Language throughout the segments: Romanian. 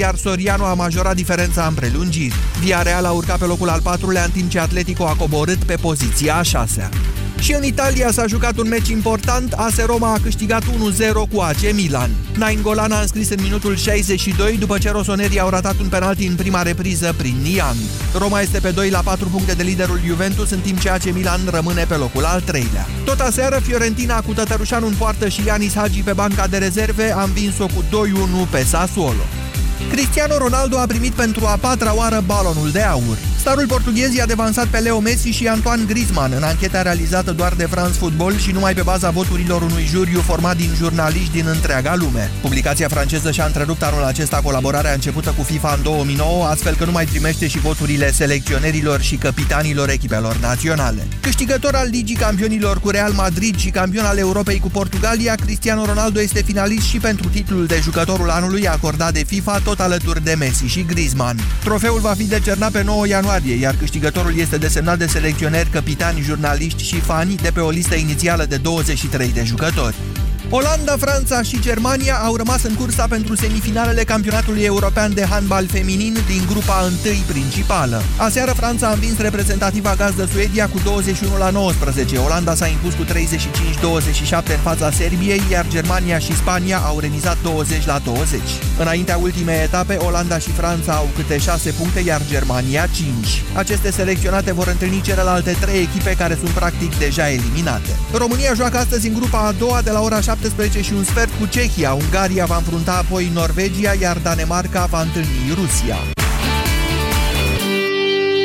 iar Soriano a majorat diferența în prelungiri. Villarreal a urcat pe locul al patrulea, în timp ce Atletico a coborât pe poziția a șasea. Și în Italia s-a jucat un meci important, AS Roma a câștigat 1-0 cu AC Milan. Nainggolan a înscris în minutul 62 după ce rosonerii au ratat un penalti în prima repriză prin Niang. Roma este pe 2 la 4 puncte de liderul Juventus, în timp ce AC Milan rămâne pe locul al treilea. Tot aseară, Fiorentina cu Tătărușanu în poartă și Ianis Hagi pe banca de rezerve a învins-o cu 2-1 pe Sassuolo. Cristiano Ronaldo a primit pentru a patra oară balonul de aur. Starul portughez i-a devansat pe Leo Messi și Antoine Griezmann în ancheta realizată doar de France Football și numai pe baza voturilor unui juriu format din jurnaliști din întreaga lume. Publicația franceză și-a întrerupt anul acesta colaborarea începută cu FIFA în 2009, astfel că nu mai primește și voturile selecționerilor și capitanilor echipelor naționale. Câștigător al Ligii Campionilor cu Real Madrid și campion al Europei cu Portugalia, Cristiano Ronaldo este finalist și pentru titlul de jucătorul anului acordat de FIFA, tot alături de Messi și Griezmann. Trofeul va fi decernat pe 9 ianuarie ianuarie, iar câștigătorul este desemnat de selecționeri, capitani, jurnaliști și fani de pe o listă inițială de 23 de jucători. Olanda, Franța și Germania au rămas în cursa pentru semifinalele campionatului european de handbal feminin din grupa 1 principală. Aseară Franța a învins reprezentativa gazdă Suedia cu 21 la 19. Olanda s-a impus cu 35-27 în fața Serbiei, iar Germania și Spania au remizat 20 la 20. Înaintea ultimei etape, Olanda și Franța au câte 6 puncte, iar Germania 5. Aceste selecționate vor întâlni celelalte 3 echipe care sunt practic deja eliminate. România joacă astăzi în grupa a doua de la ora 17 și un sfert cu Cehia. Ungaria va înfrunta apoi Norvegia, iar Danemarca va întâlni Rusia.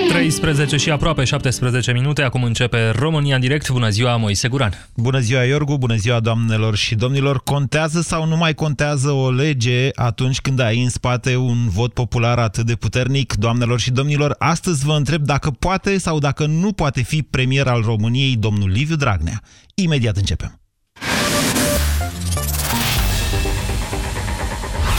13 și aproape 17 minute, acum începe România în direct. Bună ziua, Moise Guran. Bună ziua, Iorgu, bună ziua, doamnelor și domnilor. Contează sau nu mai contează o lege atunci când ai în spate un vot popular atât de puternic? Doamnelor și domnilor, astăzi vă întreb dacă poate sau dacă nu poate fi premier al României domnul Liviu Dragnea. Imediat începem.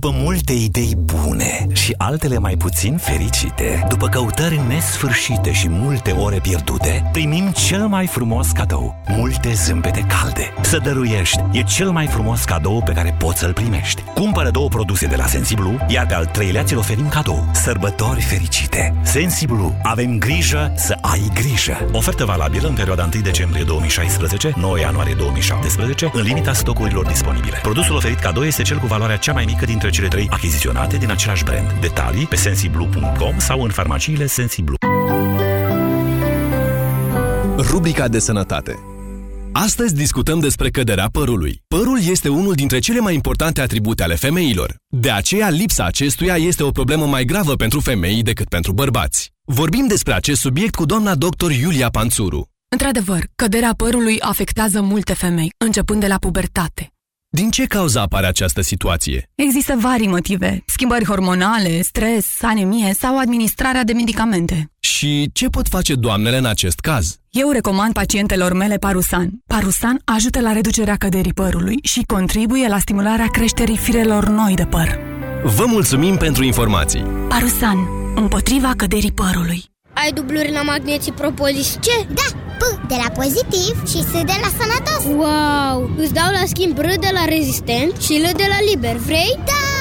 După multe idei bune și altele mai puțin fericite, după căutări nesfârșite și multe ore pierdute, primim cel mai frumos cadou, multe zâmbete calde. Să dăruiești e cel mai frumos cadou pe care poți să-l primești. Cumpără două produse de la Sensiblu, iar pe al treilea ți-l oferim cadou. Sărbători fericite! Sensiblu, avem grijă să ai grijă. Ofertă valabilă în perioada 1 decembrie 2016, 9 ianuarie 2017, în limita stocurilor disponibile. Produsul oferit cadou este cel cu valoarea cea mai mică dintre cele trei achiziționate din același brand. Detalii pe sensiblu.com sau în farmaciile Sensiblu. Rubrica de sănătate Astăzi discutăm despre căderea părului. Părul este unul dintre cele mai importante atribute ale femeilor. De aceea, lipsa acestuia este o problemă mai gravă pentru femei decât pentru bărbați. Vorbim despre acest subiect cu doamna doctor Iulia Panțuru. Într-adevăr, căderea părului afectează multe femei, începând de la pubertate. Din ce cauza apare această situație? Există vari motive. Schimbări hormonale, stres, anemie sau administrarea de medicamente. Și ce pot face doamnele în acest caz? Eu recomand pacientelor mele Parusan. Parusan ajută la reducerea căderii părului și contribuie la stimularea creșterii firelor noi de păr. Vă mulțumim pentru informații! Parusan. Împotriva căderii părului. Ai dubluri la magneții propolis ce? Da! P de la pozitiv și S de la sănătos Wow! Îți dau la schimb R de la rezistent și L de la liber, vrei? Da!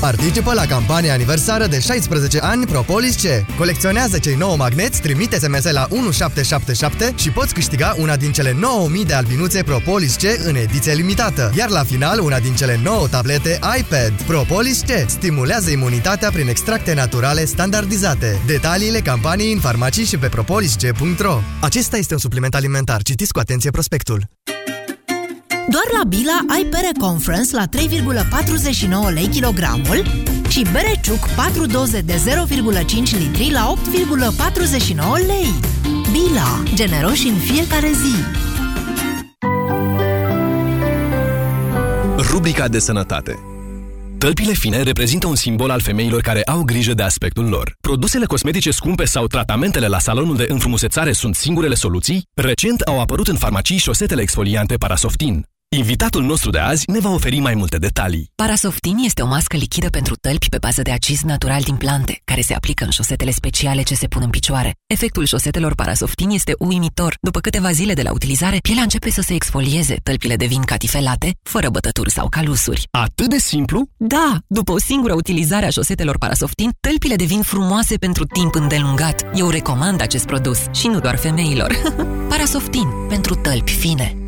Participă la campania aniversară de 16 ani Propolis C. Colecționează cei 9 magneți, trimite SMS la 1777 și poți câștiga una din cele 9000 de albinuțe Propolis C în ediție limitată. Iar la final, una din cele 9 tablete iPad. Propolis C stimulează imunitatea prin extracte naturale standardizate. Detaliile campaniei în farmacii și pe propolisc.ro Acesta este un supliment alimentar. Citiți cu atenție prospectul. Doar la Bila ai pere Conference la 3,49 lei kilogramul și bere ciuc 4 doze de 0,5 litri la 8,49 lei. Bila. Generoși în fiecare zi. Rubrica de sănătate Tălpile fine reprezintă un simbol al femeilor care au grijă de aspectul lor. Produsele cosmetice scumpe sau tratamentele la salonul de înfrumusețare sunt singurele soluții? Recent au apărut în farmacii șosetele exfoliante Parasoftin. Invitatul nostru de azi ne va oferi mai multe detalii. Parasoftin este o mască lichidă pentru tălpi pe bază de acid natural din plante, care se aplică în șosetele speciale ce se pun în picioare. Efectul șosetelor Parasoftin este uimitor. După câteva zile de la utilizare, pielea începe să se exfolieze, tălpile devin catifelate, fără bătături sau calusuri. Atât de simplu? Da! După o singură utilizare a șosetelor Parasoftin, tălpile devin frumoase pentru timp îndelungat. Eu recomand acest produs și nu doar femeilor. Parasoftin, pentru tălpi fine.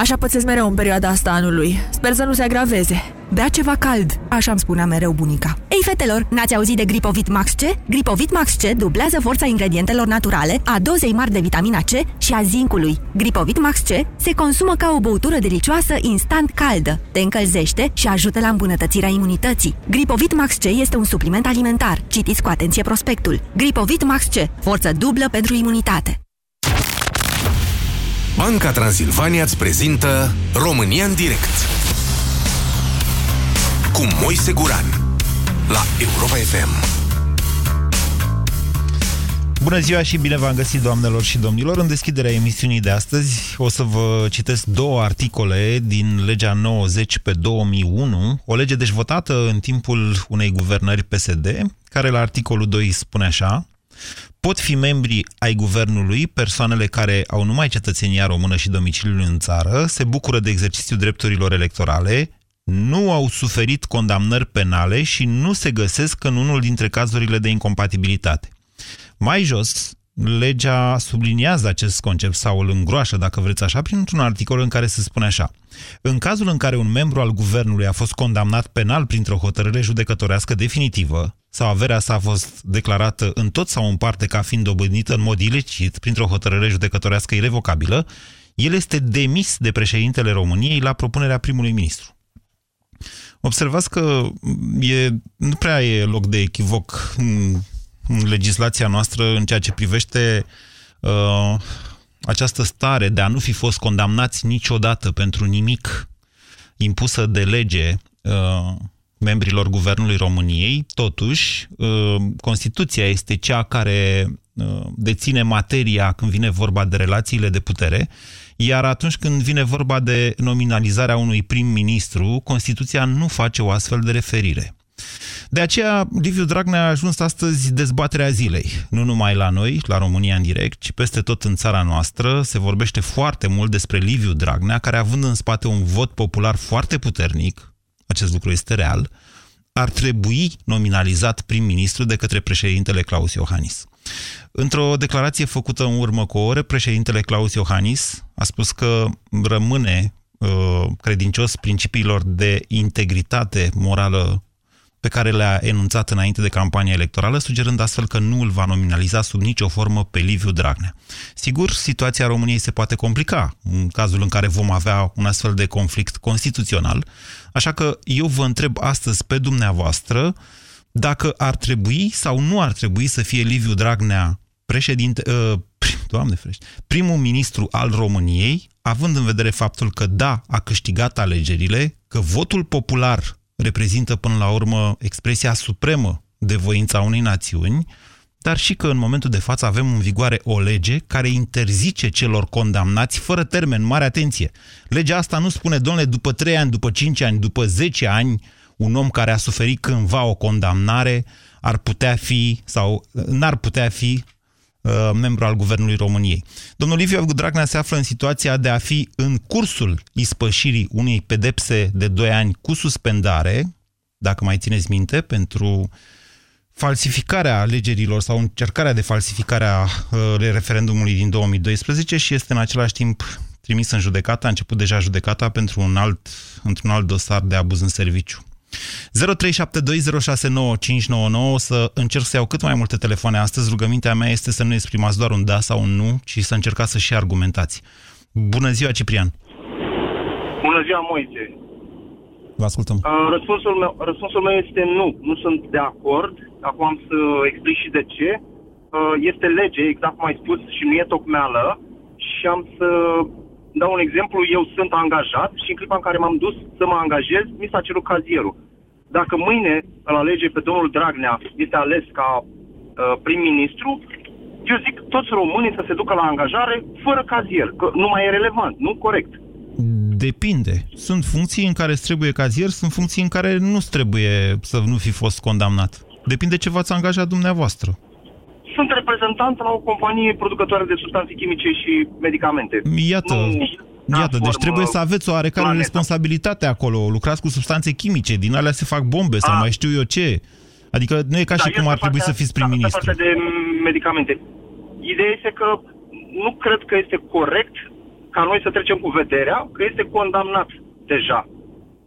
Așa pățesc mereu în perioada asta anului. Sper să nu se agraveze. Bea ceva cald, așa îmi spunea mereu bunica. Ei, fetelor, n-ați auzit de Gripovit Max C? Gripovit Max C dublează forța ingredientelor naturale, a dozei mari de vitamina C și a zincului. Gripovit Max C se consumă ca o băutură delicioasă instant caldă, te încălzește și ajută la îmbunătățirea imunității. Gripovit Max C este un supliment alimentar. Citiți cu atenție prospectul. Gripovit Max C, forță dublă pentru imunitate. Banca Transilvania îți prezintă România în direct cu Moise Guran la Europa FM. Bună ziua și bine v-am găsit, doamnelor și domnilor. În deschiderea emisiunii de astăzi o să vă citesc două articole din legea 90 pe 2001, o lege deci votată în timpul unei guvernări PSD, care la articolul 2 spune așa, pot fi membri ai guvernului persoanele care au numai cetățenia română și domiciliul în țară, se bucură de exercițiul drepturilor electorale, nu au suferit condamnări penale și nu se găsesc în unul dintre cazurile de incompatibilitate. Mai jos, legea subliniază acest concept sau îl îngroașă, dacă vreți așa, printr-un articol în care se spune așa. În cazul în care un membru al guvernului a fost condamnat penal printr-o hotărâre judecătorească definitivă sau averea sa a fost declarată în tot sau în parte ca fiind dobândită în mod ilicit printr-o hotărâre judecătorească irrevocabilă, el este demis de președintele României la propunerea primului ministru. Observați că e, nu prea e loc de echivoc în, în legislația noastră în ceea ce privește uh, această stare de a nu fi fost condamnați niciodată pentru nimic impusă de lege uh, membrilor Guvernului României. Totuși, uh, Constituția este cea care uh, deține materia când vine vorba de relațiile de putere iar atunci când vine vorba de nominalizarea unui prim-ministru, Constituția nu face o astfel de referire. De aceea, Liviu Dragnea a ajuns astăzi dezbaterea zilei. Nu numai la noi, la România în direct, ci peste tot în țara noastră se vorbește foarte mult despre Liviu Dragnea, care având în spate un vot popular foarte puternic, acest lucru este real, ar trebui nominalizat prim-ministru de către președintele Claus Iohannis. Într-o declarație făcută în urmă cu o oră, președintele Claus Iohannis a spus că rămâne uh, credincios principiilor de integritate morală pe care le-a enunțat înainte de campania electorală, sugerând astfel că nu îl va nominaliza sub nicio formă pe Liviu Dragnea. Sigur, situația României se poate complica în cazul în care vom avea un astfel de conflict constituțional, așa că eu vă întreb astăzi pe dumneavoastră dacă ar trebui sau nu ar trebui să fie Liviu Dragnea președinte, uh, doamne frește, primul ministru al României, având în vedere faptul că da, a câștigat alegerile, că votul popular reprezintă până la urmă expresia supremă de voința unei națiuni, dar și că în momentul de față avem în vigoare o lege care interzice celor condamnați fără termen, mare atenție. Legea asta nu spune, domnule, după 3 ani, după 5 ani, după 10 ani, un om care a suferit cândva o condamnare ar putea fi sau n-ar putea fi uh, membru al Guvernului României. Domnul Liviu Dragnea se află în situația de a fi în cursul ispășirii unei pedepse de 2 ani cu suspendare, dacă mai țineți minte, pentru falsificarea alegerilor sau încercarea de falsificare a uh, referendumului din 2012 și este în același timp trimis în judecată, a început deja judecata pentru un alt, într-un alt dosar de abuz în serviciu. 0372069599 să încerc să iau cât mai multe telefoane astăzi. Rugămintea mea este să nu exprimați doar un da sau un nu, ci să încercați să și argumentați. Bună ziua, Ciprian! Bună ziua, Moise! Vă ascultăm. Uh, răspunsul, meu, răspunsul meu este nu. Nu sunt de acord. Acum am să explic și de ce. Uh, este lege, exact cum ai spus, și nu e tocmeală. Și am să dau un exemplu. Eu sunt angajat și în clipa în care m-am dus să mă angajez, mi s-a cerut cazierul. Dacă mâine îl alege pe domnul Dragnea, este ales ca uh, prim-ministru, eu zic toți românii să se ducă la angajare fără cazier, că nu mai e relevant, nu corect. Depinde. Sunt funcții în care îți trebuie cazier, sunt funcții în care nu trebuie să nu fi fost condamnat. Depinde ce v-ați angajat dumneavoastră. Sunt reprezentant la o companie producătoare de substanțe chimice și medicamente. Iată, nu Iată, deci trebuie să aveți o oarecare planeta. responsabilitate acolo. Lucrați cu substanțe chimice, din alea se fac bombe sau A. mai știu eu ce. Adică nu e ca Da, și eu cum ar pe trebui să partea- fiți da, pe prim-ministru. partea de medicamente. Ideea este că nu cred că este corect ca noi să trecem cu vederea că este condamnat deja.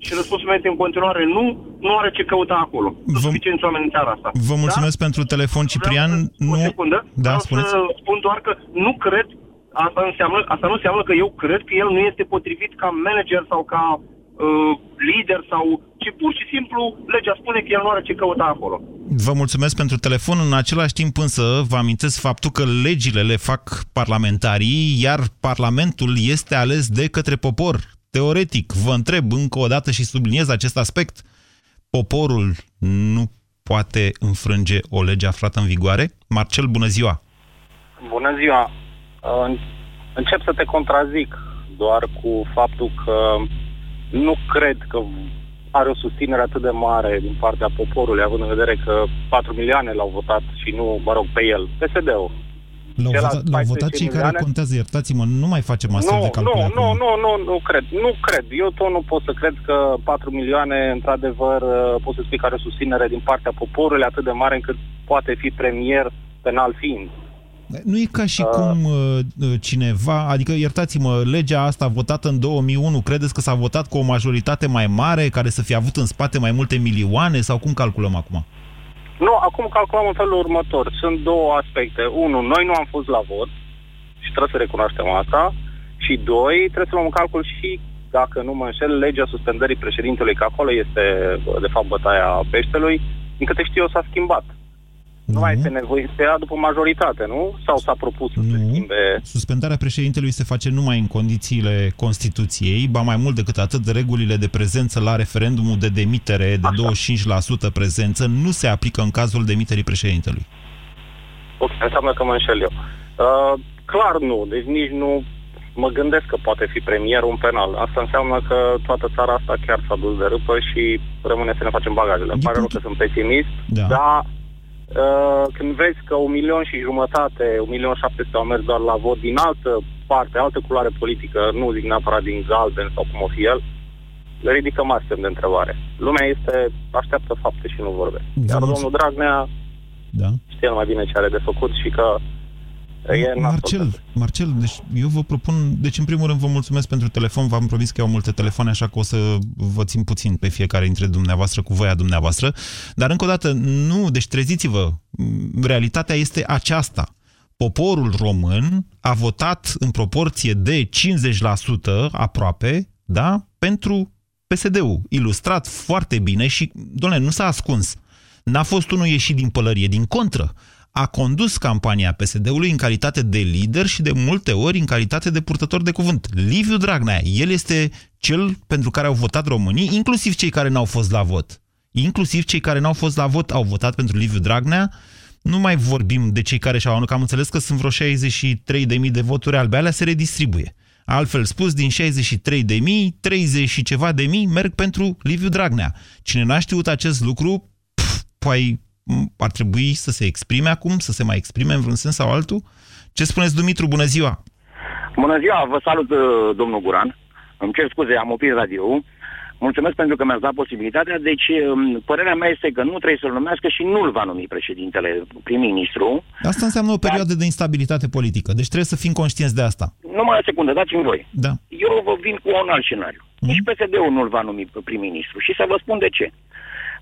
Și răspunsul meu este în continuare nu, nu are ce căuta acolo. Sunt suficienți oameni în țara asta. Vă mulțumesc pentru telefon, Ciprian. Nu... O secundă. Da, Vreau spuneți. să spun doar că nu cred, asta, înseamnă, asta nu înseamnă că eu cred că el nu este potrivit ca manager sau ca uh, lider sau ci pur și simplu legea spune că el nu are ce căuta acolo. Vă mulțumesc pentru telefon. În același timp însă vă amintesc faptul că legile le fac parlamentarii, iar Parlamentul este ales de către popor. Teoretic, vă întreb încă o dată și subliniez acest aspect. Poporul nu poate înfrânge o lege aflată în vigoare. Marcel, bună ziua! Bună ziua! Uh, Încep să te contrazic doar cu faptul că nu cred că are o susținere atât de mare din partea poporului, având în vedere că 4 milioane l-au votat și nu, mă rog, pe el, PSD-ul. L-au Celălalt votat, l-au votat 14 cei care milioane? contează, iertați-mă, nu mai facem astfel Nu, de calcule nu, acum. nu, nu, nu, nu cred. Nu cred. Eu tot nu pot să cred că 4 milioane, într-adevăr, uh, pot să spui că are o susținere din partea poporului atât de mare încât poate fi premier penal fiind. Nu e ca și cum uh, uh, cineva, adică iertați-mă, legea asta votată în 2001, credeți că s-a votat cu o majoritate mai mare, care să fie avut în spate mai multe milioane, sau cum calculăm acum? Nu, acum calculăm în felul următor. Sunt două aspecte. Unu, noi nu am fost la vot și trebuie să recunoaștem asta. Și doi, trebuie să luăm în calcul și, dacă nu mă înșel, legea suspendării președintelui, că acolo este, de fapt, bătaia peștelui. Din câte știu eu, s-a schimbat. Nu mai este nevoie să ia după majoritate, nu? Sau s-a propus să se schimbe... Suspendarea președintelui se face numai în condițiile Constituției, ba mai mult decât atât, regulile de prezență la referendumul de demitere de 25% prezență nu se aplică în cazul demiterii președintelui. Ok, înseamnă că mă înșel eu. Uh, clar nu, deci nici nu mă gândesc că poate fi premier un penal. Asta înseamnă că toată țara asta chiar s-a dus de râpă și rămâne să ne facem bagajele. Îmi pare rău că sunt pesimist, Da. dar uh, când vezi că un milion și jumătate, un milion șapte au mers doar la vot din altă parte, altă culoare politică, nu zic neapărat din galben sau cum o fi el, le ridică mari semn de întrebare. Lumea este, așteaptă fapte și nu vorbe. Iar domnul Dragnea Da. știe el mai bine ce are de făcut și că e Marcel, Marcel, deci eu vă propun, deci în primul rând vă mulțumesc pentru telefon, v-am promis că iau multe telefoane, așa că o să vă țin puțin pe fiecare dintre dumneavoastră cu voia dumneavoastră, dar încă o dată, nu, deci treziți-vă, realitatea este aceasta. Poporul român a votat în proporție de 50% aproape, da, pentru PSD-ul, ilustrat foarte bine și, doamne, nu s-a ascuns. N-a fost unul ieșit din pălărie, din contră. A condus campania PSD-ului în calitate de lider și de multe ori în calitate de purtător de cuvânt. Liviu Dragnea, el este cel pentru care au votat românii, inclusiv cei care n-au fost la vot. Inclusiv cei care n-au fost la vot au votat pentru Liviu Dragnea. Nu mai vorbim de cei care și-au că am înțeles că sunt vreo 63.000 de voturi albe, alea se redistribuie. Altfel spus, din 63 de mii, 30 și ceva de mii merg pentru Liviu Dragnea. Cine n-a știut acest lucru, pf, păi ar trebui să se exprime acum, să se mai exprime în vreun sens sau altul? Ce spuneți, Dumitru? Bună ziua! Bună ziua, vă salut, uh, domnul Guran. Îmi cer scuze, am oprit radio Mulțumesc pentru că mi-ați dat posibilitatea. Deci, um, părerea mea este că nu trebuie să-l numească și nu-l va numi președintele prim-ministru. Asta înseamnă o perioadă de instabilitate politică, deci trebuie să fim conștienți de asta. Numai o secundă, dați-mi voi. Da. Eu vă vin cu un alt scenariu. Nici PSD-ul nu-l va numi prim-ministru. Și să vă spun de ce.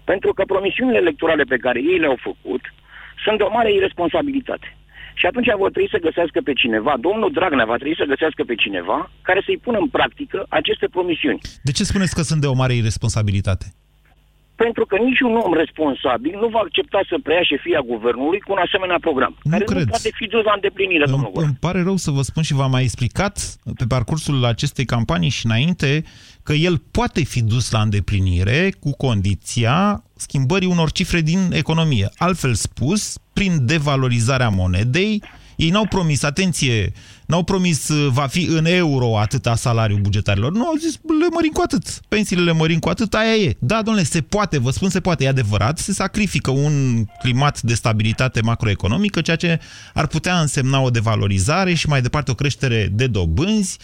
Pentru că promisiunile electorale pe care ei le-au făcut sunt de o mare irresponsabilitate. Și atunci vor trebui să găsească pe cineva, domnul Dragnea va trebui să găsească pe cineva care să-i pună în practică aceste promisiuni. De ce spuneți că sunt de o mare irresponsabilitate? Pentru că niciun om responsabil nu va accepta să preia șefia guvernului cu un asemenea program, Nu care cred. nu poate fi dus la îndeplinire, domnul Îmi, îmi pare rău să vă spun și v-am mai explicat pe parcursul acestei campanii și înainte că el poate fi dus la îndeplinire cu condiția schimbării unor cifre din economie. Altfel spus, prin devalorizarea monedei, ei n-au promis, atenție, n-au promis uh, va fi în euro atâta salariul bugetarilor. Nu, au zis le mărim cu atât. Pensiile le mărim cu atât, aia e. Da, domnule, se poate, vă spun, se poate, e adevărat, se sacrifică un climat de stabilitate macroeconomică, ceea ce ar putea însemna o devalorizare și mai departe o creștere de dobânzi,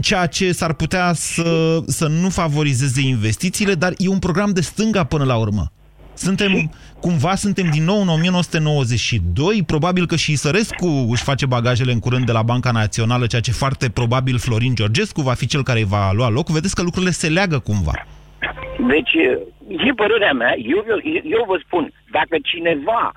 ceea ce s-ar putea să, să nu favorizeze investițiile, dar e un program de stânga până la urmă. Suntem, cumva suntem din nou în 1992, probabil că și Sărescu își face bagajele în curând de la Banca Națională, ceea ce foarte probabil Florin Georgescu va fi cel care va lua loc. Vedeți că lucrurile se leagă cumva. Deci, e părerea mea, eu, eu, eu vă spun, dacă cineva,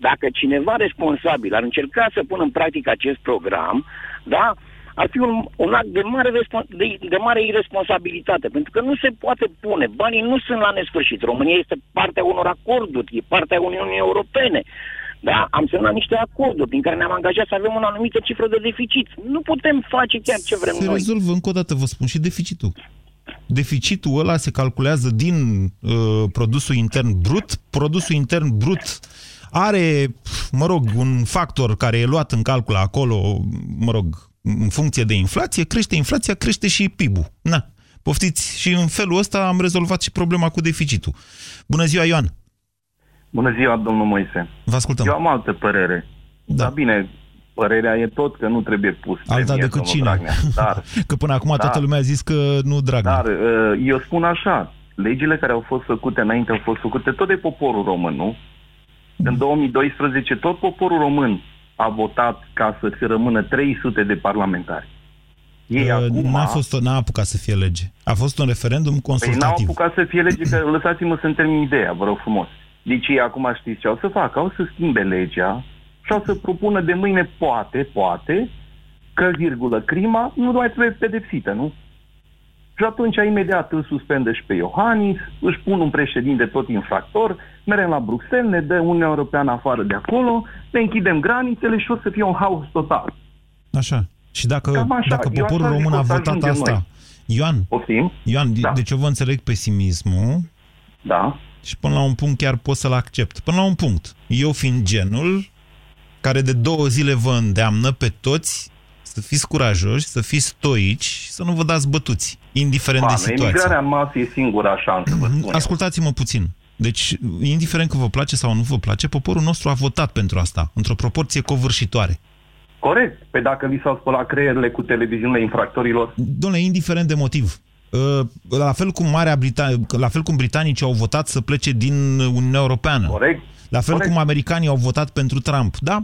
dacă cineva responsabil ar încerca să pună în practică acest program, da, ar fi un, un act de mare, respon- de, de mare irresponsabilitate, pentru că nu se poate pune. Banii nu sunt la nesfârșit. România este partea unor acorduri, e partea Uniunii Europene. Da, am semnat niște acorduri prin care ne-am angajat să avem o anumită cifră de deficit. Nu putem face chiar ce vrem Se noi. rezolvă, încă o dată vă spun, și deficitul. Deficitul ăla se calculează din uh, produsul intern brut. Produsul intern brut are, mă rog, un factor care e luat în calcul acolo, mă rog, în funcție de inflație, crește inflația, crește și PIB-ul. Na, poftiți, și în felul ăsta am rezolvat și problema cu deficitul. Bună ziua, Ioan! Bună ziua, domnul Moise. Vă ascultăm. Eu am altă părere. Da. Dar bine, părerea e tot că nu trebuie pus Alta premie, decât domnul cine? Dragnea. Dar, Că până acum Da. toată lumea a zis că nu Dragnea. dar uh, eu spun așa, legile care au fost făcute înainte au fost făcute tot de poporul român, nu? În 2012 tot poporul român a votat ca să se rămână 300 de parlamentari. Ei Uh, acum... N-a, fost, n-a apucat să fie lege. A fost un referendum Păi n-au consultativ. apucat să fie lege, că lăsați-mă să-mi termin ideea, vă rog frumos. Deci ei acum știți ce au să facă? Au să schimbe legea și au să propună de mâine, poate, poate, că, virgulă, crima nu mai trebuie pedepsită, nu? Și atunci, imediat, îl suspendă și pe Iohannis, își pun un președinte tot infractor, merem la Bruxelles, ne dă Uniunea Europeană afară de acolo, ne închidem granițele și o să fie un haos total. Așa. Și dacă, Cam așa. dacă Eu poporul așa zic român că a o să votat ajungem asta... noi. Ioan, Poftim? Ioan, Da. deci eu vă înțeleg pesimismul Da. și până la un punct chiar pot să-l accept. Până la un punct. Eu fiind genul care de două zile vă îndeamnă pe toți să fiți curajoși, să fiți stoici și să nu vă dați bătuți, indiferent Ba, de nu, situație. emigrarea în masă e singura șansă, vă spun eu. Ascultați-mă puțin. Deci, indiferent că vă place sau nu vă place, poporul nostru a votat pentru asta, într-o proporție covârșitoare. Corect. Pe dacă li s-au spălat creierile cu televiziunile infractorilor, Domnule, indiferent de motiv. uh, La fel cum Marea Britanie, la fel cum britanicii au votat să plece din Uniunea Europeană. Corect. La fel Corect. cum americanii au votat pentru Trump. Da?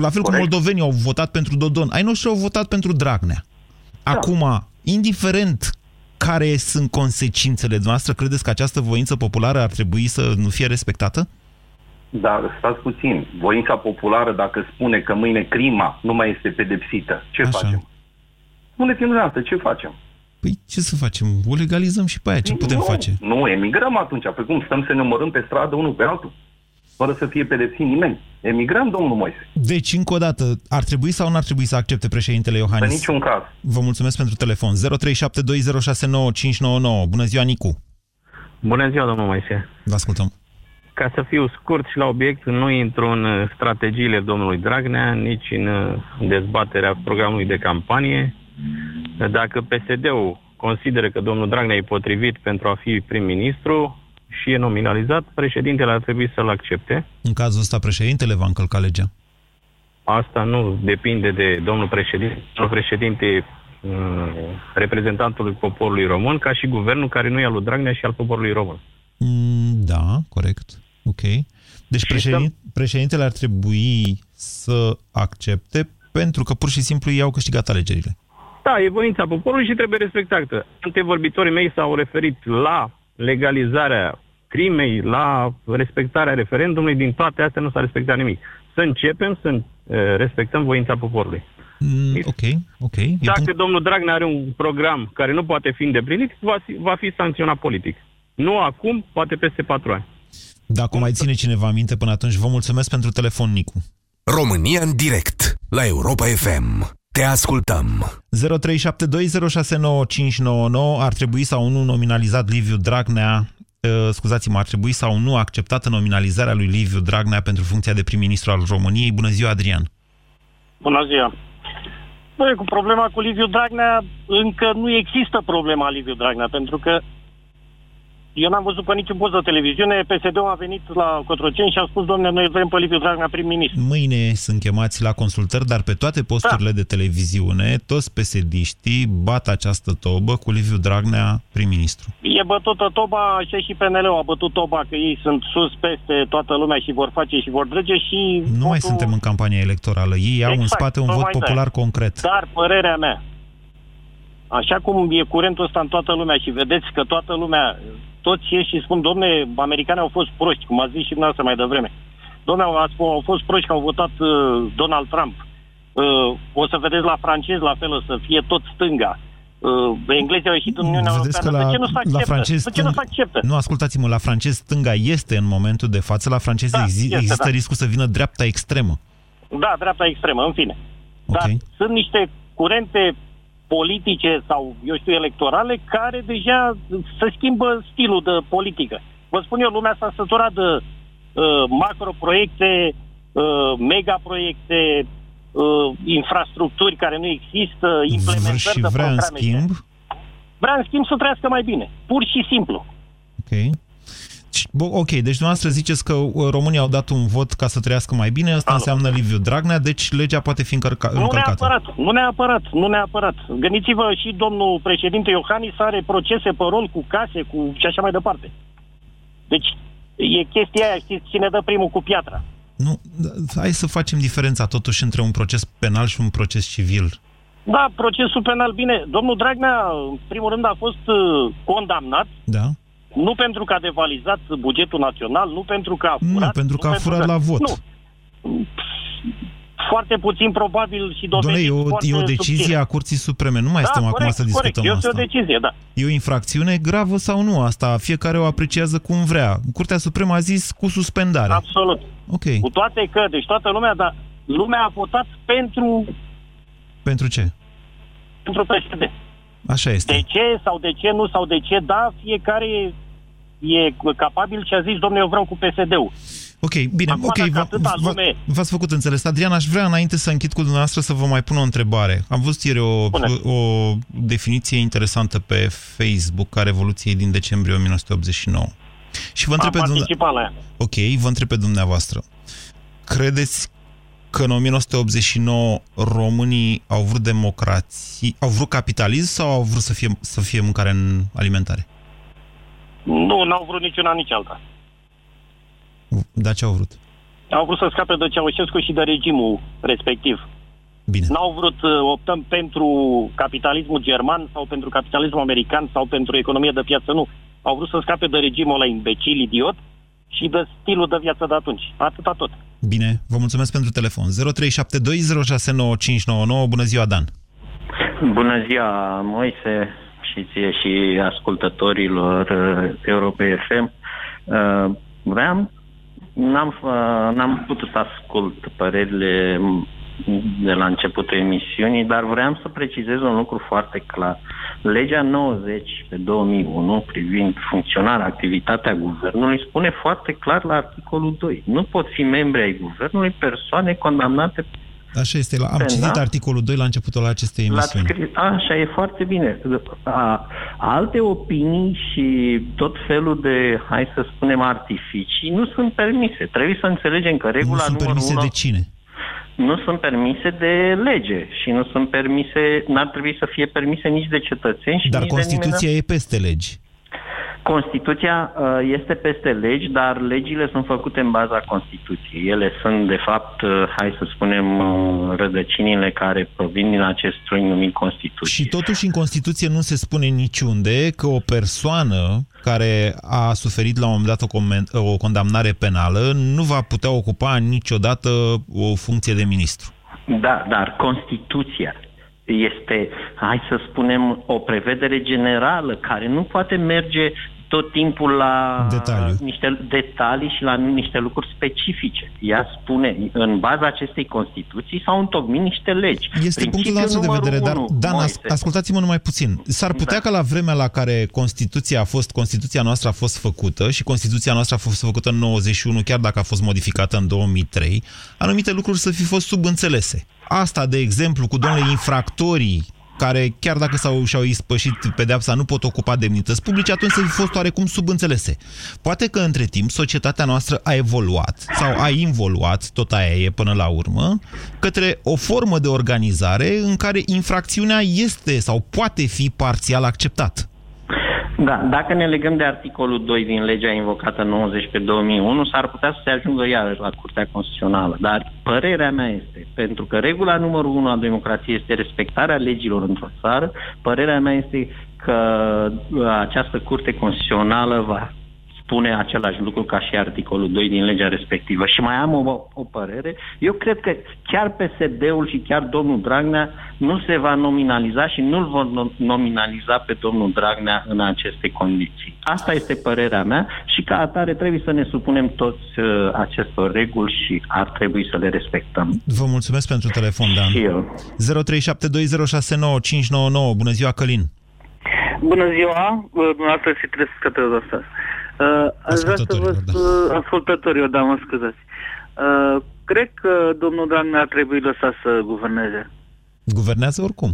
La fel cum Corect. moldovenii au votat pentru Dodon. Ai noștri au votat pentru Dragnea. Da. Acum, indiferent care sunt consecințele noastre, credeți că această voință populară ar trebui să nu fie respectată? dar stați puțin. Voința populară, dacă spune că mâine crima nu mai este pedepsită, ce Așa. facem? Spuneți-mi dumneavoastră, ce facem? Păi ce să facem? O legalizăm și pe aia. Ce putem nu, face? Nu, emigrăm atunci. Păi cum, stăm să ne omorâm pe stradă unul pe altul? Fără să fie pedepsit nimeni. Emigrăm, domnul Moise. Deci, încă o dată, ar trebui sau nu ar trebui să accepte președintele În Iohannis? niciun caz. Vă mulțumesc pentru telefon. 0372069599. Bună ziua, Nicu. Bună ziua, domnul Moise. Vă ascultăm. Ca să fiu scurt și la obiect, nu intru în uh, strategiile domnului Dragnea, nici în uh, dezbaterea programului de campanie. Dacă PSD-ul consideră că domnul Dragnea e potrivit pentru a fi prim-ministru și e nominalizat, președintele ar trebui să-l accepte. În cazul ăsta, președintele va încălca legea. Asta nu depinde de domnul președinte. Domnul președinte uh, reprezentantului poporului român, ca și guvernul care nu e al lui Dragnea și al poporului român. Mm, da, corect. Ok. Deci președin... președintele ar trebui să accepte pentru că pur și simplu ei au câștigat alegerile. Da, e voința poporului și trebuie respectată. Antevorbitorii mei s-au referit la legalizarea crimei, la respectarea referendumului. Din toate astea nu s-a respectat nimic. Să începem să respectăm voința poporului. Mm, ok, ok. E Dacă punct... domnul Dragnea are un program care nu poate fi îndeplinit, va fi, va fi sancționat politic. Nu acum, poate peste patru ani. Dacă mai ține cineva minte până atunci, vă mulțumesc pentru telefon, Nicu. România în direct la Europa FM. Te ascultăm. 0372069599 ar trebui sau nu nominalizat Liviu Dragnea uh, scuzați-mă, ar trebui sau nu acceptată nominalizarea lui Liviu Dragnea pentru funcția de prim-ministru al României. Bună ziua, Adrian! Bună ziua! Băi, cu problema cu Liviu Dragnea, încă nu există problema Liviu Dragnea, pentru că eu n-am văzut pe niciun post de televiziune, PSD-ul a venit la Cotroceni și a spus, domne, noi vrem pe Liviu Dragnea prim-ministru. Mâine sunt chemați la consultări, dar pe toate posturile da. de televiziune, toți psd bat această tobă cu Liviu Dragnea prim-ministru. E bătută toba, așa și PNL-ul a bătut toba, că ei sunt sus peste toată lumea și vor face și vor drege și... Nu votul... mai suntem în campania electorală. Ei exact, au în spate un vot popular da. concret. Dar părerea mea, așa cum e curentul ăsta în toată lumea și vedeți că toată lumea toți ieși și spun, domne, americanii au fost proști, cum a zis și dumneavoastră mai devreme. Domne, au, au fost proști că au votat uh, Donald Trump. Uh, o să vedeți la francez la fel, o să fie tot stânga. Uh, englezii au ieșit în Uniunea Vedeți Europeană. Că la, de ce nu se acceptă? La francez, de ce nu se acceptă? Nu, ascultați-mă, la francez stânga este în momentul de față, la francez Da, exi- este, există da. riscul să vină dreapta extremă. Da, dreapta extremă, în fine. Dar Ok. sunt niște curente politice sau, eu știu, electorale, care deja se schimbă stilul de politică. Vă spun eu, lumea s-a săturat de uh, macroproiecte, uh, megaproiecte, uh, infrastructuri care nu există, implementări și de vrea în programe. schimb, Vrea în schimb să trăiască mai bine. Pur și simplu. ok. Și, bă, Ok, deci dumneavoastră ziceți că uh, românii au dat un vot ca să trăiască mai bine, asta înseamnă Liviu Dragnea, deci legea poate fi încărca- Nu încălcată. neapărat, nu neapărat, nu neapărat. Gândiți-vă și domnul președinte Iohannis are procese pe rol cu case cu și așa mai departe. Deci e chestia aia, știți, cine dă primul cu piatra. Nu, da, hai să facem diferența totuși între un proces penal și un proces civil. Da, procesul penal, bine, domnul Dragnea, în primul rând, a fost uh, condamnat, Da? Nu pentru că a devalizat bugetul național, nu pentru că a furat. Nu, pentru că a furat la vot. Nu. Foarte puțin probabil și Doamne, dovedit e o, foarte e o decizie subțire. a Curții Supreme. Nu mai da, stăm corect, acum să discutăm corect. Este asta. o decizie, da. E o infracțiune gravă sau nu asta? Fiecare o apreciază cum vrea. Curtea Supremă a zis cu suspendare. Absolut. Ok. Cu toate că, deci toată lumea, dar lumea a votat pentru, Pentru ce? pentru PSD. Așa este. De ce sau de ce nu sau de ce da, fiecare e capabil și a zis, domnule, eu vreau cu PSD-ul. Ok, bine, Acum, ok, dacă v- atâta v- lume- v-ați făcut înțeles. Adrian, aș vrea înainte să închid cu dumneavoastră să vă mai pun o întrebare. Am văzut ieri o, o definiție interesantă pe Facebook a Revoluției din decembrie 1989. Și vă întreb Am pe dumneavoastră... participat la ea. Ok, vă întreb pe dumneavoastră. Credeți că în 1989 românii au vrut democrație, au vrut capitalism sau au vrut să fie, să fie mâncare în alimentare? Nu, n-au vrut niciuna, nici alta. Dar ce au vrut? Au vrut să scape de Ceaușescu și de regimul respectiv. Bine. N-au vrut, uh, optăm pentru capitalismul german sau pentru capitalismul american sau pentru economie de piață, nu. Au vrut să scape de regimul ăla imbecil, idiot și de stilul de viață de atunci. Atâta tot. Bine, vă mulțumesc pentru telefon. 0372069599. Bună ziua, Dan. Bună ziua, Moise, și ție și ascultătorilor uh, Europa FM. Uh, vreau, n-am, uh, n-am putut să ascult părerile m, de la începutul emisiunii, dar vreau să precizez un lucru foarte clar. Legea 90 pe 2001 privind funcționarea, activitatea guvernului spune foarte clar la articolul 2. Nu pot fi membri ai guvernului persoane condamnate Așa este. la- Am Da. citit articolul 2 la începutul acestei L-ați emisiuni. scris, așa, e foarte bine. A, alte opinii și tot felul de, hai să spunem, artificii nu sunt permise. Trebuie să înțelegem că regula Nu sunt numărul permise unu de cine? Nu sunt permise de lege și nu sunt permise, n-ar trebui să fie permise nici de cetățeni și Dar nici Constituția de e peste legi. Nimeni. Constituția uh, este peste legi, dar legile sunt făcute în baza Constituției. Ele sunt, de fapt, uh, hai să spunem, uh, rădăcinile care provin din acest stroi numit Constituție. Și totuși în Constituție nu se spune niciunde că o persoană care a suferit la un moment dat o, comen- o condamnare penală nu va putea ocupa niciodată o funcție de ministru. Da, dar Constituția este, hai să spunem, o prevedere generală care nu poate merge tot timpul la Detaliu. niște detalii și la niște lucruri specifice. Ea spune, în baza acestei Constituții s-au întocmit niște legi. Este punctul Principiul nostru de numărul vedere, dar, unu, Dan, as- Moise. ascultați-mă numai puțin. S-ar putea Da. ca la vremea la care Constituția a fost, Constituția noastră a fost făcută și Constituția noastră a fost făcută în 91, chiar dacă a fost modificată în 2003, anumite lucruri să fi fost subînțelese. Asta, de exemplu, cu domnule infractorii care, chiar dacă s-au, și-au ispășit pedeapsa, nu pot ocupa demnități publice, atunci să fi fost oarecum subînțelese. Poate că între timp societatea noastră a evoluat sau a involuat, tot aia e până la urmă, către o formă de organizare în care infracțiunea este sau poate fi parțial acceptată. Da, dacă ne legăm de articolul 2 din legea invocată 90 pe 2001, s-ar putea să se ajungă iarăși la Curtea Constituțională. Dar părerea mea este, pentru că regula numărul 1 a democrației este respectarea legilor într-o țară, părerea mea este că uh, această Curte Constituțională va spune același lucru ca și articolul 2 din legea respectivă. Și mai am o, o părere. Eu cred că chiar PSD-ul și chiar domnul Dragnea nu se va nominaliza și nu-l vor no- nominaliza pe domnul Dragnea în aceste condiții. Asta este părerea mea și ca atare trebuie să ne supunem toți uh, acestor reguli și ar trebui să le respectăm. Vă mulțumesc pentru telefon, Dan. Și eu. 0372069599. Bună ziua, Călin. Bună ziua, uh, dumneavoastră și trebuie să ăsta. Uh, aș vrea să vă... Uh, ascultătorii, da, mă scuzați. Uh, cred că domnul Dragnea ar trebui lăsat să guverneze. Guvernează oricum.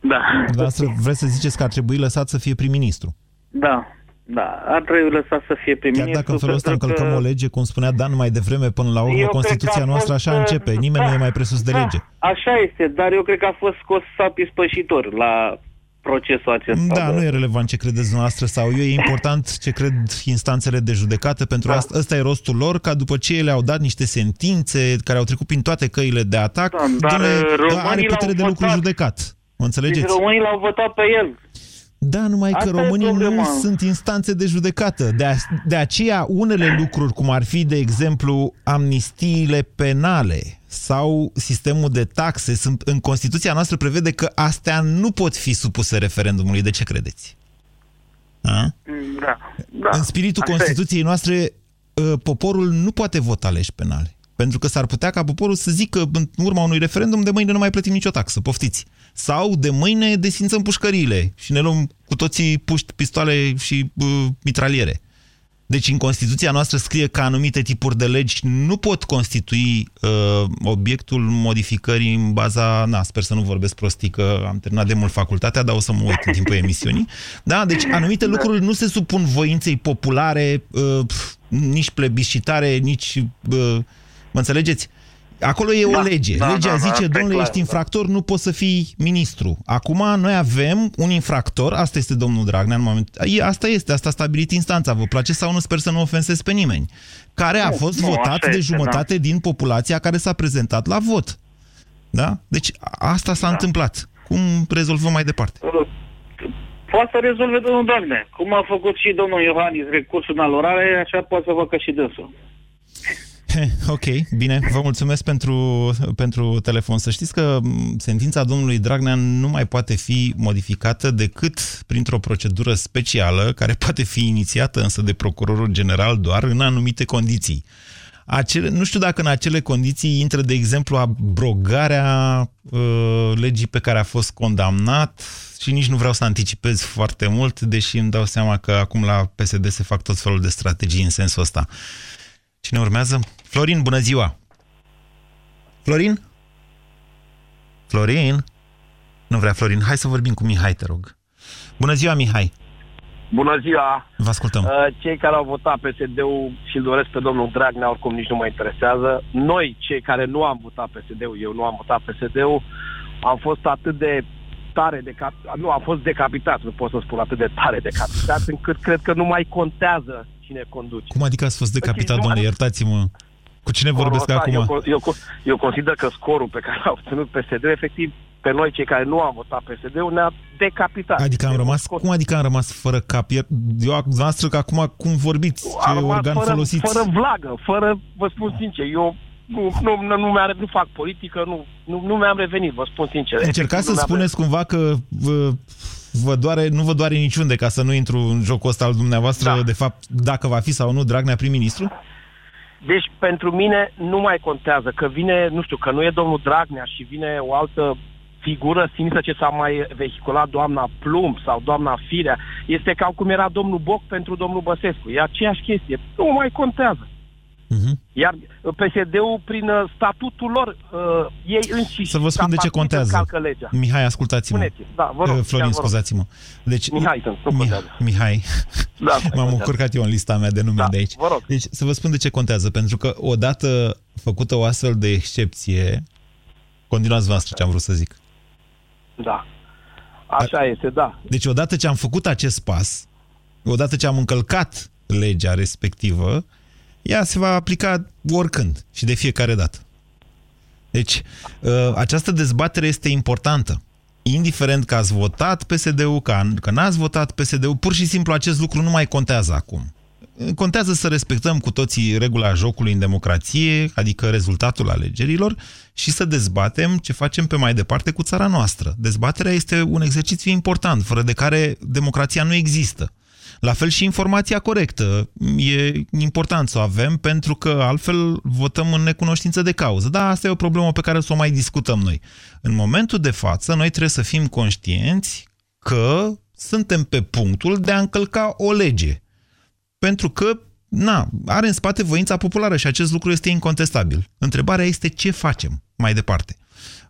Da. Dumneavoastră vreți să ziceți că ar trebui lăsat să fie prim-ministru. Da, da, ar trebui lăsat să fie Chiar prim-ministru. dacă în felul ăsta pentru încălcăm că- o lege, cum spunea Dan mai devreme, până la urmă, Eu cred că Constituția a noastră fost, așa uh, începe. Nimeni da, nu e mai presus de da, lege. Așa este, dar eu cred că a fost scos sapi spășitor la procesul acesta. Da, nu e relevant ce credeți dumneavoastră sau eu, e important ce cred instanțele de judecată, pentru Da. asta ăsta e rostul lor, ca după ce ele au dat niște sentințe care au trecut prin toate căile de atac, Da, dar, dom'le, uh, românii are putere l-au de lucru votat. judecat. Mă înțelegeți? Deci românii l-au votat pe el. Da, numai că Asta e românii nu problema. sunt instanțe de judecată. De, a, de aceea, unele lucruri, cum ar fi, de exemplu, amnistiile penale sau sistemul de taxe, sunt, în Constituția noastră prevede că astea nu pot fi supuse referendumului. De ce credeți? A? Da, da. în spiritul Asta e. Constituției noastre, ă, poporul nu poate vota legi penale. Pentru că s-ar putea ca poporul să zică în urma unui referendum de mâine nu mai plătim nicio taxă, poftiți. Sau de mâine desfințăm pușcăriile și ne luăm cu toții puști, pistoale și uh, mitraliere. Deci în Constituția noastră scrie că anumite tipuri de legi nu pot constitui uh, obiectul modificării în baza... Na, sper să nu vorbesc prostii că am terminat de mult facultatea, dar o să mă uit în timpul emisiunii. Da, deci anumite lucruri nu se supun voinței populare, uh, pf, nici plebiscitare, nici... Uh, mă înțelegeți? Acolo e o Da, lege. da, Legea da, da, zice, asta e domnule, clar, ești infractor, nu poți să fii ministru. Acum noi avem un infractor, asta este domnul Dragnea în moment. E- Asta este, asta a stabilit instanța, vă place sau nu, sper să nu ofensez pe nimeni. Care a Nu, fost nu, votat așa de este, jumătate din populația care s-a prezentat la vot. Da? Deci a- asta s-a întâmplat. Cum rezolvăm mai departe? Poate să rezolve domnul Dragnea. Cum a făcut și domnul Iohannis recursul în alorare, așa poate să facă și dânsul. He, ok, bine, vă mulțumesc pentru, pentru telefon. Să știți că m, sentința domnului Dragnea nu mai poate fi modificată decât printr-o procedură specială, care poate fi inițiată însă de procurorul general doar în anumite condiții. Acele, nu știu dacă în acele condiții intră, de exemplu, abrogarea uh, legii pe care a fost condamnat și nici nu vreau să anticipez foarte mult, deși îmi dau seama că acum la PSD se fac tot felul de strategii în sensul ăsta. Cine urmează? Florin, bună ziua! Florin? Florin? Nu vrea Florin. Hai să vorbim cu Mihai, te rog. Bună ziua, Mihai! Bună ziua! Vă ascultăm. Uh, Cei care au votat PSD-ul și îl doresc pe domnul Dragnea, oricum nici nu mă interesează. Noi, cei care nu am votat PSD-ul, eu nu am votat PSD-ul, am fost atât de tare decapitat, nu, a fost decapitat, nu pot să spun atât de tare decapitat, încât cred că nu mai contează cine conduce. Cum adică ați fost decapitat, Deci, domnule? nu- Iertați-mă. Cu cine vorbesc Scorul ăsta, acum? Eu, eu, eu consider că scorul pe care l-a obținut PSD, efectiv, pe noi cei care nu am votat PSD-ul, ne-a decapitat. Adică am rămas, cum adică am rămas fără cap? Iar- Eu, noastră, că acum cum vorbiți? Ce Am rămas organ fără, folosiți? fără vlagă, fără, vă spun sincer, eu nu, nu, nu, nu, mi-am, nu fac politică, nu, nu, nu mi-am revenit, vă spun sincer. Încercați să Efectiv, nu mi-am spuneți cumva că vă, vă doare, nu vă doare niciunde ca să nu intru în jocul ăsta al dumneavoastră, Da. de fapt, dacă va fi sau nu Dragnea prim-ministru? Deci, pentru mine nu mai contează că vine, nu știu, că nu e domnul Dragnea și vine o altă figură sinistră ce s-a mai vehiculat doamna Plumb sau doamna Firea. Este ca cum era domnul Boc pentru domnul Băsescu. E aceeași chestie. Nu mai contează. Mhm. Iar PSD-ul, prin uh, statutul lor, uh, ei înșiși Să vă spun ca de ce partid contează. încalcă legea. Mihai, ascultați-mă. Spuneți, da, vă rog, Uh, chiar Florin, vă rog. scuzați-mă. Deci, Mihai, sunt, nu Mi- contează. Mihai. Da, nu M-am contează. încurcat eu în lista mea de nume Da, de aici. vă rog. Deci, să vă spun de ce contează. Pentru că odată făcută o astfel de excepție, continuați voastră ce am vrut să zic. Da. Așa este, da. Deci odată ce am făcut acest pas, odată ce am încălcat legea respectivă, ea se va aplica oricând și de fiecare dată. Deci, ă, această dezbatere este importantă. Indiferent că ați votat PSD-ul, că, că n-ați votat PSD-ul, pur și simplu acest lucru nu mai contează acum. Contează să respectăm cu toții regula jocului în democrație, adică rezultatul alegerilor, și să dezbatem ce facem pe mai departe cu țara noastră. Dezbaterea este un exercițiu important, fără de care democrația nu există. La fel și informația corectă. E important să o avem pentru că altfel votăm în necunoștință de cauză. Da, asta e o problemă pe care să o mai discutăm noi. În momentul de față, noi trebuie să fim conștienți că suntem pe punctul de a încălca o lege. Pentru că, na, are în spate voința populară și acest lucru este incontestabil. Întrebarea este ce facem mai departe.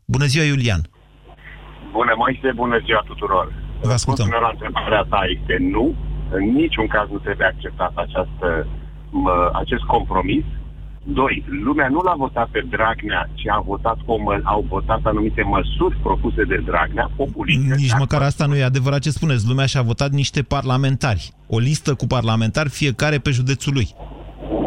Bună ziua, Iulian! Bună, Moise, bună ziua tuturor. Vă ascultăm. Răspunsul meu la întrebarea ta este nu. În niciun caz nu trebuie acceptat această, mă, acest compromis. Doi, lumea nu l-a votat pe Dragnea, ci a votat o mă, au votat anumite măsuri propuse de Dragnea, populiste. Nici măcar asta nu e adevărat ce spuneți. Lumea și-a votat niște parlamentari. O listă cu parlamentari, fiecare pe județul lui.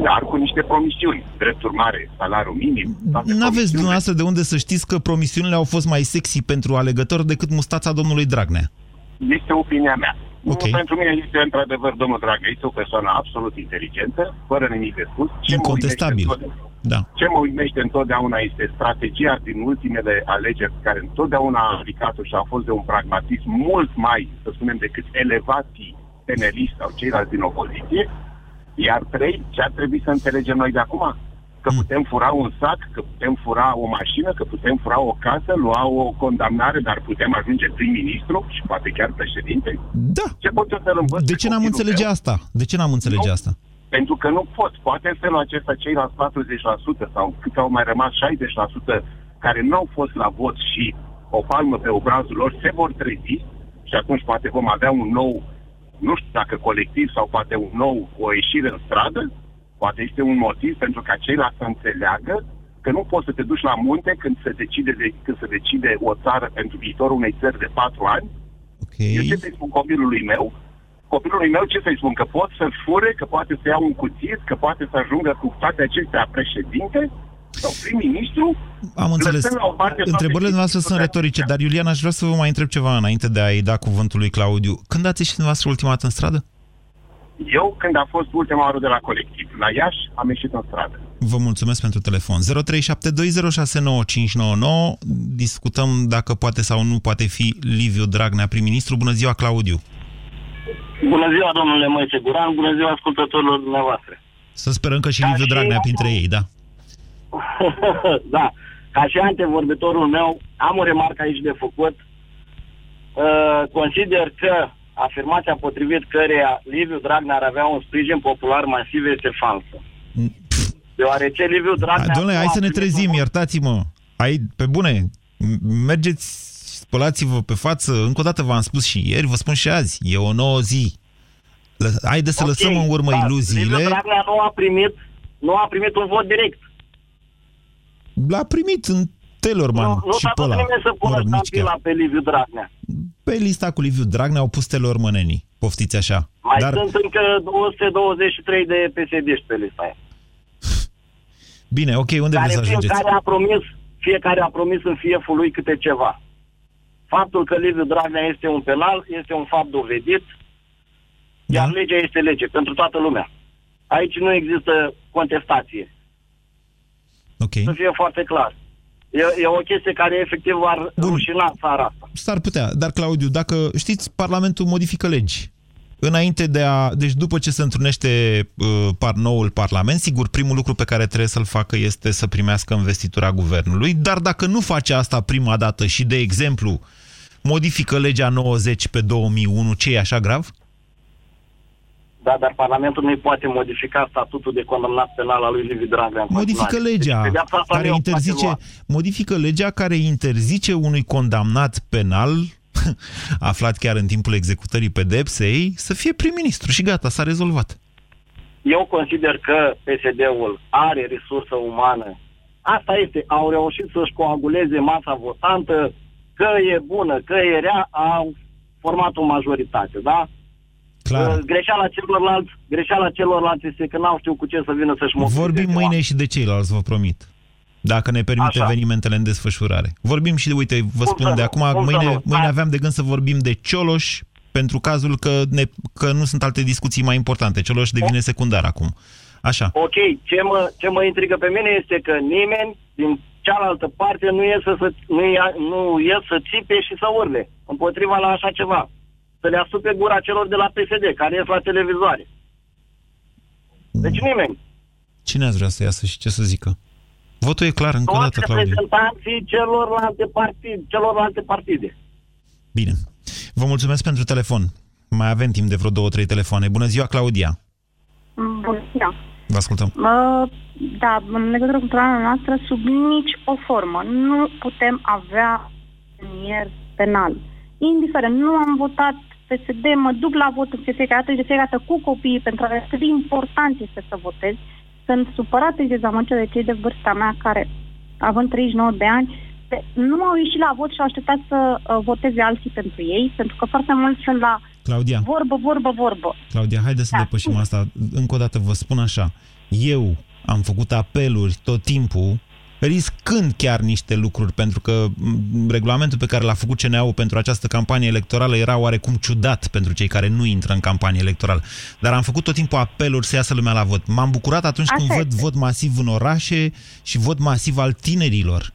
Dar cu niște promisiuni. Drept urmare, salariul minim. toate Nu aveți promisiunile. dumneavoastră de unde să știți că promisiunile au fost mai sexy pentru alegători decât mustața domnului Dragnea. Este opinia mea. Ok. Nu, Pentru mine este într-adevăr domnul Dragnea, este o persoană absolut inteligentă, fără nimic de spus. Ce mă Incontestabil. uimește întotdeauna- Da. Ce mă uimește întotdeauna este strategia din ultimele alegeri pe care întotdeauna a aplicat-o și a fost de un pragmatism mult mai, să spunem, decât elevații peneliști sau ceilalți din opoziție. Iar trei, ce ar trebui să înțelegem noi de acum? Că putem fura un sac, că putem fura o mașină, că putem fura o casă, lua o condamnare, dar putem ajunge prim-ministru și poate chiar președinte? Da. Ce pot eu să-l învăț De pe ce n-am copilul înțelege meu? asta? De ce n-am înțelege Nu. asta? Pentru că nu pot. Poate în felul acesta ceilalți 40% sau cât au mai rămas 60% care nu au fost la vot și o palmă pe obrazul lor se vor trezi și atunci poate vom avea un nou, nu știu dacă colectiv sau poate un nou, o ieșire în stradă. Poate este un motiv pentru ca ceilalți să înțeleagă că nu poți să te duci la munte când se decide, de, când se decide o țară pentru viitorul unei țări de patru ani. Okay. Eu ce să-i spun copilului meu? Copilului meu ce să-i spun? Că pot să fure, că poate să ia un cuțit, că poate să ajungă cu toate acestea președinte sau prim-ministru? Am înțeles. Lăsând la o parte toate Întrebările noastre sunt retorice, dar Iulian, aș vrea să vă mai întreb ceva înainte de a-i da cuvântul lui Claudiu. Când ați ieșit dumneavoastră ultima dată în stradă? Eu, când a fost ultima oară de la colectiv, la Iași, am ieșit în stradă. Vă mulțumesc pentru telefon. 0372069599. Discutăm dacă poate sau nu poate fi Liviu Dragnea prim-ministru. Bună ziua, Claudiu. Bună ziua, domnule Moise Guran, bună ziua ascultătorilor dumneavoastră. Să sperăm că și Liviu Dragnea printre ei, da. da, ca și antevorbitorul meu, am o remarcă aici de făcut. Uh, consider că afirmația potrivit căreia Liviu Dragnea ar avea un sprijin popular masiv este falsă. Deoarece Liviu Dragnea... Domnule, nu hai a să ne primit trezim, un- iertați-mă. Hai, pe bune, m- mergeți, spălați-vă pe față. Încă o dată v-am spus și ieri, vă spun și azi. E o nouă zi. Lă- Haide să Ok, lăsăm în urmă da, iluziile. Liviu Dragnea nu a primit, nu a primit un vot direct. L-a primit în Telorman Nu, nu și s-a pe dus ăla. nimeni să pună Mă rog, nici ștampila chiar. pe Liviu Dragnea. Pe lista cu Liviu Dragnea au pus telormănenii. Poftiți așa. Mai Dar, sunt încă 223 de psd pe lista aia. bine, ok, unde care vreți să ajungeți? fiecare a promis, fiecare a promis în fieful lui câte ceva. Faptul că Liviu Dragnea este un penal este un fapt dovedit, Da. iar legea este lege pentru toată lumea. Aici nu există contestație. Okay. Să fie foarte clar. E, e o chestie care efectiv ar rușina țara asta. S-ar putea, dar Claudiu, dacă știți, Parlamentul modifică legi. Înainte de a... Deci după ce se întrunește uh, par, noul Parlament, sigur, primul lucru pe care trebuie să-l facă este să primească investitura guvernului, dar dacă nu face asta prima dată și, de exemplu, modifică legea 90 pe 2001, ce e așa grav? Da, dar Parlamentul nu poate modifica statutul de condamnat penal al lui Liviu Dragnea. în Modifică continuare. legea Deci, pedeapsa asta nu care e o poate interzice, lua. modifică legea care interzice unui condamnat penal aflat chiar în timpul executării pedepsei să fie prim-ministru și gata, s-a rezolvat. Eu consider că PSD-ul are resursă umană. Asta este. Au reușit să-și coaguleze masa votantă, că e bună, că e rea, au format o majoritate, da? Clar. Uh, Greșeala celorlalți, greșeala celorlalți este că n-au știut cu ce să vină să-și mobilizeze Vorbim mâine și de ceilalți, vă promit. Dacă ne permite Așa. evenimentele în desfășurare. Vorbim și de, uite, vă Cum spun să de nu? acum, Cum să mâine, nu? mâine Hai. aveam de gând să vorbim de Cioloș, pentru cazul că, ne, că nu sunt alte discuții mai importante. Cioloș devine secundar acum. Așa. Ok, ce mă, ce mă intrigă pe mine este că nimeni din cealaltă parte nu iese să, nu, ia, nu ies să țipe și să urle împotriva la așa ceva. Să le asupe gura celor de la PSD, care ies la televizoare. Deci nimeni. Cine ați vrea să iasă și ce să zică? Votul e clar, încă o Toți dată, Claudiu. reprezentanții celorlalte partide, celorlalte partide. Bine. Vă mulțumesc pentru telefon. Mai avem timp de vreo două, trei telefoane. Bună ziua, Claudia. Bună ziua. Vă ascultăm. Uh, da, în legătură cu problema noastră, sub nici o formă nu putem avea premier penal. Indiferent, nu am votat PSD, mă duc la vot în fiecare dată și de fiecare dată cu copiii pentru a vedea cât de important este să votez. Sunt supărată și dezamăgită de cei de vârsta mea care, având 39 de ani, de- nu au ieșit la vot și au așteptat să uh, voteze alții pentru ei, pentru că foarte mulți sunt la Claudia. vorbă, vorbă, vorbă. Claudia, haideți să Da. depășim asta. Încă o dată vă spun așa. Eu am făcut apeluri tot timpul, riscând chiar niște lucruri, pentru că m, regulamentul pe care l-a făcut CNA-ul pentru această campanie electorală era oarecum ciudat pentru cei care nu intră în campanie electorală. Dar am făcut tot timpul apeluri să iasă lumea la vot. M-am bucurat atunci când Așa văd vot masiv în orașe și vot masiv al tinerilor.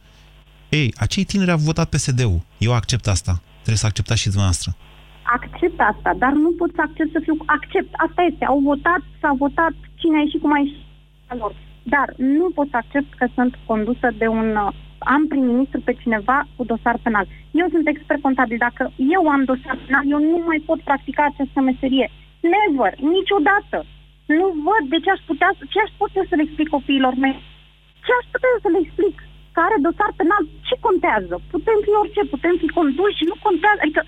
Ei, acei tineri au votat PSD-ul. Eu accept asta. Trebuie să acceptați și dumneavoastră. accept asta, dar nu pot să accept să fiu accept. Asta este. Au votat, s-a votat cine a ieșit cum a ieșit a lor. Dar nu pot să accept că sunt condusă de un uh, am prim-ministru pe cineva cu dosar penal. Eu sunt expert contabil. Dacă eu am dosar penal, eu nu mai pot practica această meserie. Never, niciodată. Nu văd de ce aș putea, ce aș putea să le explic copiilor mei. Ce aș putea să le explic? Care dosar penal, ce contează? Putem fi orice, putem fi conduși, nu contează. Adică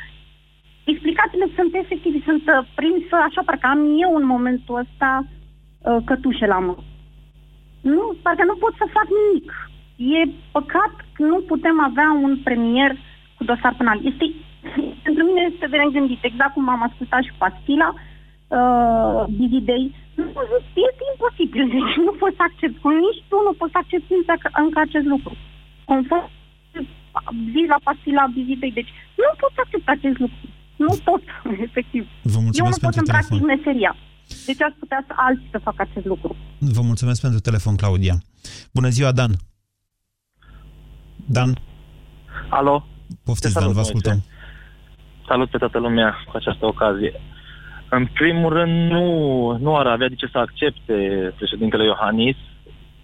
explicațiile sunt efective, sunt uh, prins așa, parcă am eu în momentul ăsta uh, cătușe la mână. Nu, parcă nu pot să fac nimic. E păcat că nu putem avea un premier cu dosar penal. Este, pentru mine este de negândit, exact cum am ascultat și pastila, uh, Dividei. Nu, este imposibil, deci nu pot să accept. Cum nici tu nu poți să accepti încă, încă acest lucru. Conform zi la pastila Dividei, deci nu pot să accept acest lucru. Nu pot, efectiv. Vă mulțumesc Eu nu pot pentru să-mi practic telefon. meseria. Deci aș putea să alții să facă acest lucru. Vă mulțumesc pentru telefon, Claudia. Bună ziua, Dan. Dan, Alo? poftiți, Te Dan, salut, vă ascultăm. Salut pe toată lumea cu această ocazie. În primul rând, nu, nu ar avea de ce să accepte președintele Iohannis.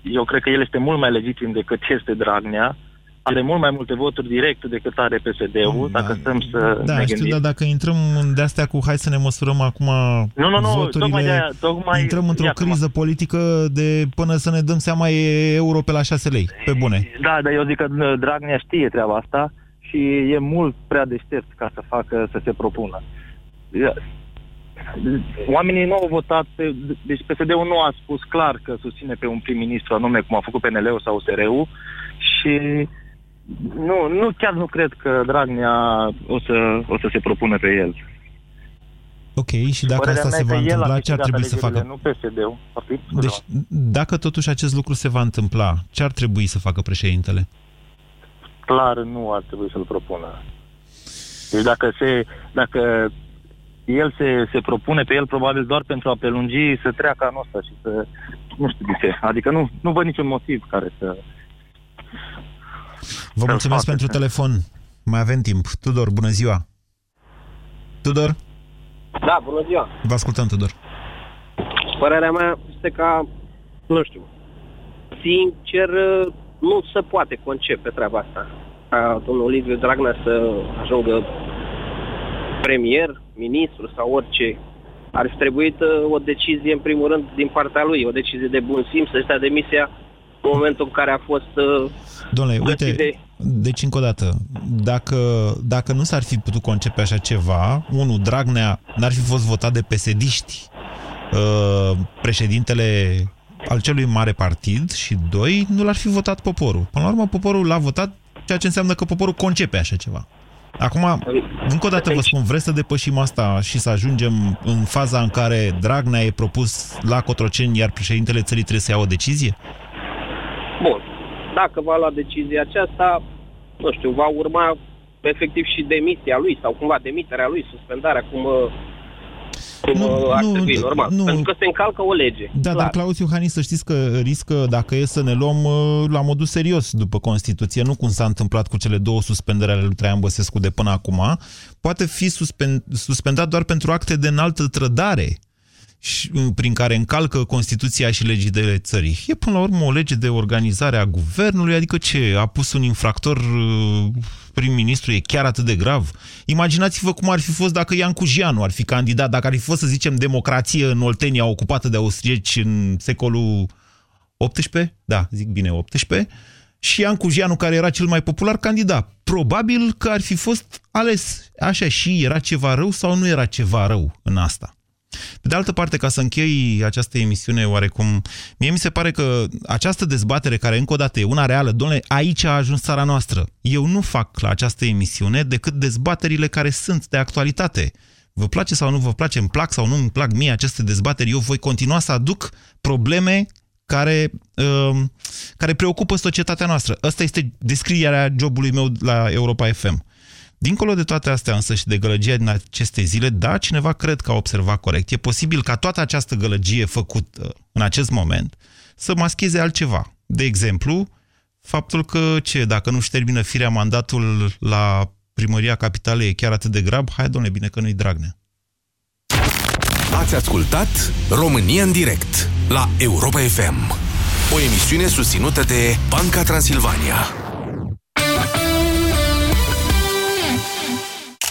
Eu cred că el este mult mai legitim decât este Dragnea. Are mult mai multe voturi direct decât are PSD-ul, dacă stăm să Da, ne știu, gândim. dar dacă intrăm în de-astea cu hai să ne măsurăm acum Nu, nu, nu, voturile, tocmai de-aia- tocmai intrăm într-o de acum. criză politică de până să ne dăm seama e euro pe la 6 lei, pe bune. Da, dar eu zic că uh, Dragnea știe treaba asta și e mult prea deștept ca să facă, să se propună. Ia- Oamenii nu au votat, pe, deci PSD-ul nu a spus clar că susține pe un prim-ministru anume cum a făcut PNL-ul sau USR-ul și nu, nu, chiar nu cred că Dragnea o să, o să se propună pe el. Ok, și dacă Părerea asta mea se e va că el a întâmpla, ce ar câștigat trebui să alegerile, facă? Nu PSD-ul. Partid, Deci, dacă totuși acest lucru se va întâmpla, ce ar trebui să facă președintele? clar nu ar trebui să-l propună. Deci dacă se, dacă el se, se propune pe el probabil doar pentru a prelungi să treacă anul ăsta și să, nu știu de ce, adică nu, nu văd niciun motiv care să... Vă mulțumesc pentru telefon. Mai avem timp. Tudor, bună ziua! Tudor, Da, bună ziua. vă ascultăm, Tudor. Părerea mea este ca, nu știu, sincer, nu se poate concepe treaba asta. Ca domnul Liviu Dragnea să ajungă premier, ministru sau orice. Ar fi trebuit uh, o decizie, în primul rând, din partea lui, o decizie de bun simț, să stea demisia în momentul în care a fost uh, Domnule, găsit uite, de... deci încă o dată, dacă, dacă nu s-ar fi putut concepe așa ceva, unu, Dragnea n-ar fi fost votat de pesediști, uh, președintele al celui mare partid și doi, nu l-ar fi votat poporul. Până la urmă, poporul l-a votat, ceea ce înseamnă că poporul concepe așa ceva. Acum, încă o dată vă spun, vreți să depășim asta și să ajungem în faza în care Dragnea e propus la Cotroceni, iar președintele țării trebuie să ia o decizie? Bun. Dacă va lua decizia aceasta, nu știu, va urma efectiv și demisia lui sau cumva demiterea lui, suspendarea, cum, uh, cum nu, ar nu, trebui, nu, normal. nu. Pentru că se încalcă o lege. Da, clar. dar Claus Iohannis, să știți că riscă, dacă e să ne luăm uh, la modul serios după Constituție, nu cum s-a întâmplat cu cele două suspendări ale lui Traian Băsescu de până acum, poate fi suspen, suspendat doar pentru acte de înaltă trădare și, uh, prin care încalcă Constituția și legile țării. E până la urmă o lege de organizare a guvernului, adică ce, a pus un infractor uh, prim-ministru, e chiar atât de grav? Imaginați-vă cum ar fi fost dacă Ian Cujianu ar fi candidat, dacă ar fi fost, să zicem, democrație în Oltenia ocupată de austrieci în secolul 18? Da, zic bine, 18. Și Ian Cujianu, care era cel mai popular candidat. Probabil că ar fi fost ales. Așa și era ceva rău sau nu era ceva rău în asta? Pe de altă parte, ca să închei această emisiune oarecum, mie mi se pare că această dezbatere, care încă o dată e una reală, domnule, aici a ajuns țara noastră. Eu nu fac la această emisiune decât dezbaterile care sunt de actualitate. Vă place sau nu vă place, îmi plac sau nu îmi plac mie aceste dezbateri, eu voi continua să aduc probleme care, uh, care preocupă societatea noastră. Asta este descrierea jobului meu la Europa FM. Dincolo de toate astea însă și de gălăgia din aceste zile, da, cineva cred că a observat corect. E posibil ca toată această gălăgie făcută în acest moment să mascheze altceva. De exemplu, faptul că, ce, dacă nu-și termină firea mandatul la primăria capitalei e chiar atât de grab, hai, domnule, bine că nu-i Dragnea. Ați ascultat România în direct la Europa FM. O emisiune susținută de Banca Transilvania.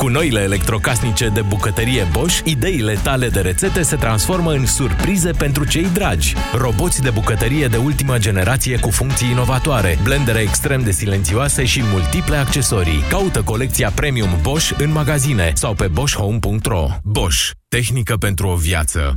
Cu noile electrocasnice de bucătărie Bosch, ideile tale de rețete se transformă în surprize pentru cei dragi. Roboți de bucătărie de ultimă generație cu funcții inovatoare, blendere extrem de silențioase și multiple accesorii. Caută colecția Premium Bosch în magazine sau pe boschhome.ro. Bosch. Tehnică pentru o viață.